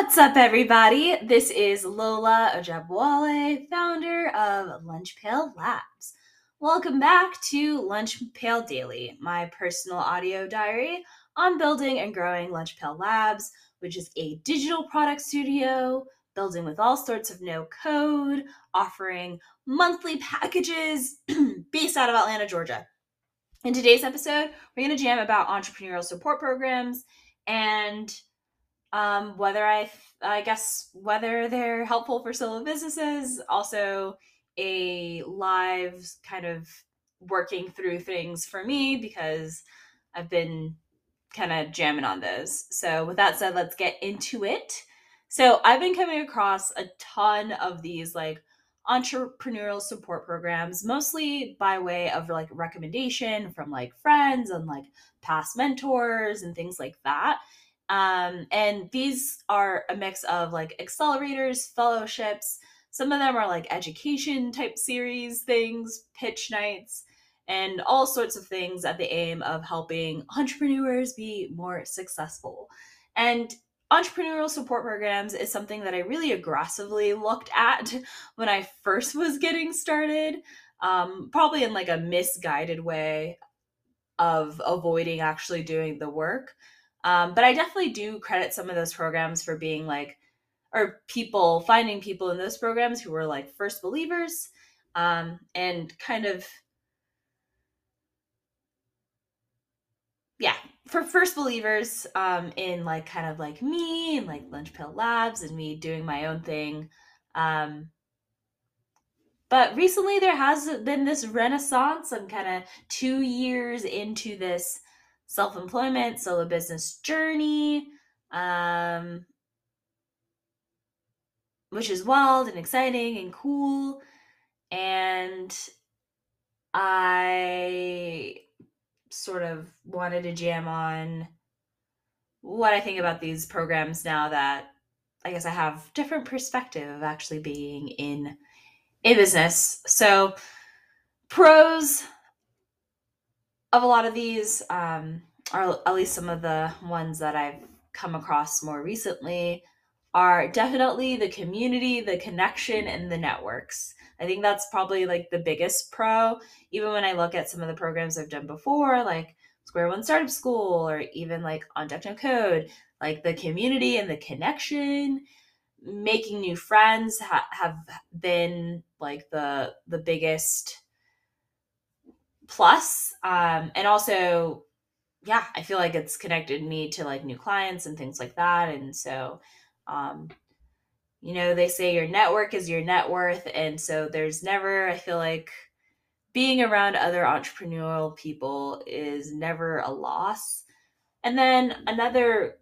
What's up, everybody? This is Lola Ojabowale, founder of Lunch Pail Labs. Welcome back to Lunch Pail Daily, my personal audio diary on building and growing Lunch Pail Labs, which is a digital product studio building with all sorts of no code, offering monthly packages based out of Atlanta, Georgia. In today's episode, we're going to jam about entrepreneurial support programs and um, whether I, I guess, whether they're helpful for solo businesses, also a live kind of working through things for me because I've been kind of jamming on those. So, with that said, let's get into it. So, I've been coming across a ton of these like entrepreneurial support programs, mostly by way of like recommendation from like friends and like past mentors and things like that. Um, and these are a mix of like accelerators, fellowships. Some of them are like education type series things, pitch nights, and all sorts of things at the aim of helping entrepreneurs be more successful. And entrepreneurial support programs is something that I really aggressively looked at when I first was getting started, um, probably in like a misguided way of avoiding actually doing the work. Um, but I definitely do credit some of those programs for being like, or people finding people in those programs who were like first believers um, and kind of, yeah, for first believers um, in like kind of like me and like Lunch Pail Labs and me doing my own thing. Um, but recently there has been this renaissance. I'm kind of two years into this self employment, solo business journey, um, which is wild and exciting and cool. And I sort of wanted to jam on what I think about these programs now that I guess I have different perspective of actually being in a business. So pros of a lot of these, um, or at least some of the ones that I've come across more recently, are definitely the community, the connection, and the networks. I think that's probably like the biggest pro. Even when I look at some of the programs I've done before, like Square One Startup School, or even like on Deck No Code, like the community and the connection, making new friends ha- have been like the the biggest plus um and also yeah i feel like it's connected me to like new clients and things like that and so um you know they say your network is your net worth and so there's never i feel like being around other entrepreneurial people is never a loss. And then another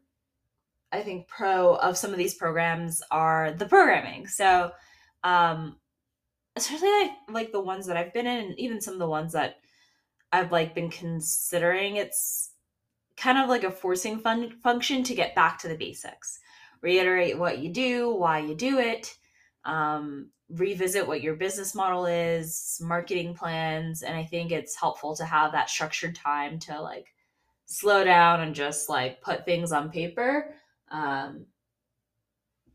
i think pro of some of these programs are the programming. So um especially like, like the ones that i've been in and even some of the ones that I've like been considering it's kind of like a forcing fun function to get back to the basics. Reiterate what you do, why you do it, um, revisit what your business model is, marketing plans, and I think it's helpful to have that structured time to like slow down and just like put things on paper, um,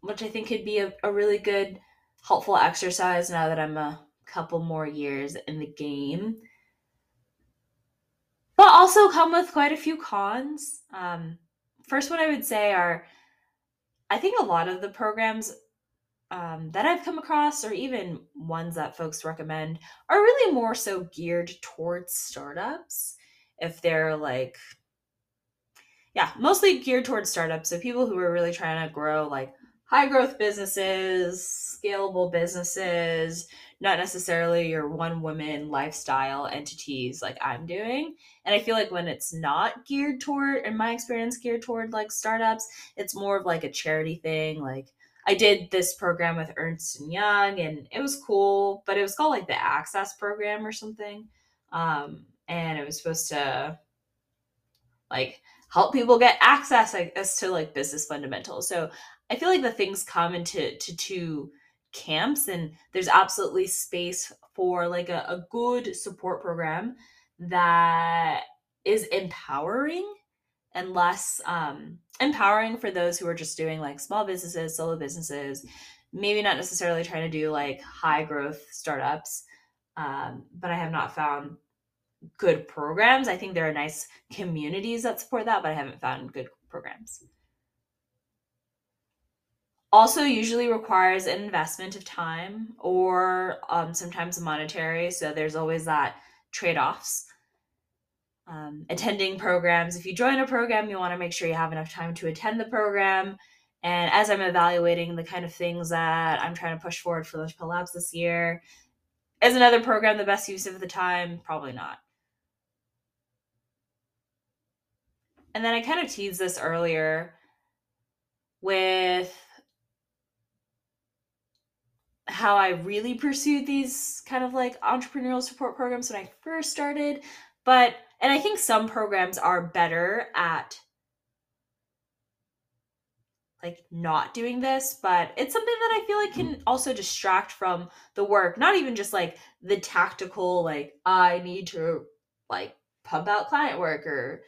which I think could be a, a really good, helpful exercise now that I'm a couple more years in the game but also come with quite a few cons. Um, first, what I would say are I think a lot of the programs um, that I've come across, or even ones that folks recommend, are really more so geared towards startups. If they're like, yeah, mostly geared towards startups. So people who are really trying to grow like high growth businesses, scalable businesses, not necessarily your one woman lifestyle entities like I'm doing. And I feel like when it's not geared toward, in my experience, geared toward like startups, it's more of like a charity thing. Like I did this program with Ernst and Young and it was cool, but it was called like the Access program or something. Um, and it was supposed to like help people get access as to like business fundamentals. So I feel like the things come into to two camps and there's absolutely space for like a, a good support program that is empowering and less um, empowering for those who are just doing like small businesses, solo businesses, maybe not necessarily trying to do like high growth startups. Um, but I have not found good programs. I think there are nice communities that support that, but I haven't found good programs. Also, usually requires an investment of time or um, sometimes monetary. So there's always that trade offs. Um, attending programs. If you join a program, you want to make sure you have enough time to attend the program. And as I'm evaluating the kind of things that I'm trying to push forward for Lunchpail Labs this year, is another program the best use of the time? Probably not. And then I kind of teased this earlier with how I really pursued these kind of like entrepreneurial support programs when I first started. But, and I think some programs are better at like not doing this, but it's something that I feel like can mm. also distract from the work, not even just like the tactical, like, I need to like pump out client work or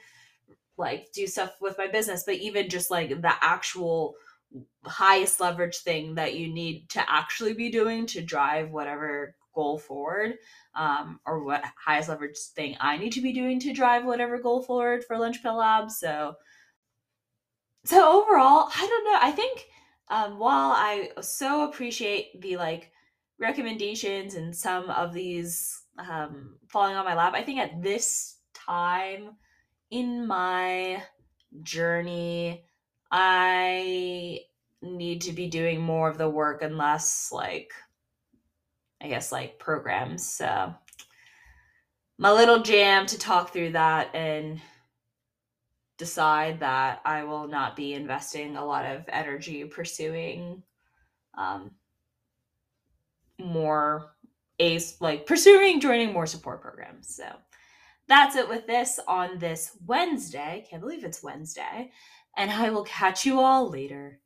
like do stuff with my business, but even just like the actual highest leverage thing that you need to actually be doing to drive whatever goal forward um, or what highest leverage thing I need to be doing to drive whatever goal forward for Lunchpail Labs. So, so overall, I don't know. I think um, while I so appreciate the like recommendations and some of these um, falling on my lap, I think at this time in my journey, I need to be doing more of the work and less like I guess like programs. So my little jam to talk through that and decide that I will not be investing a lot of energy pursuing um, more ace like pursuing joining more support programs. So that's it with this on this Wednesday. Can't believe it's Wednesday. And I will catch you all later.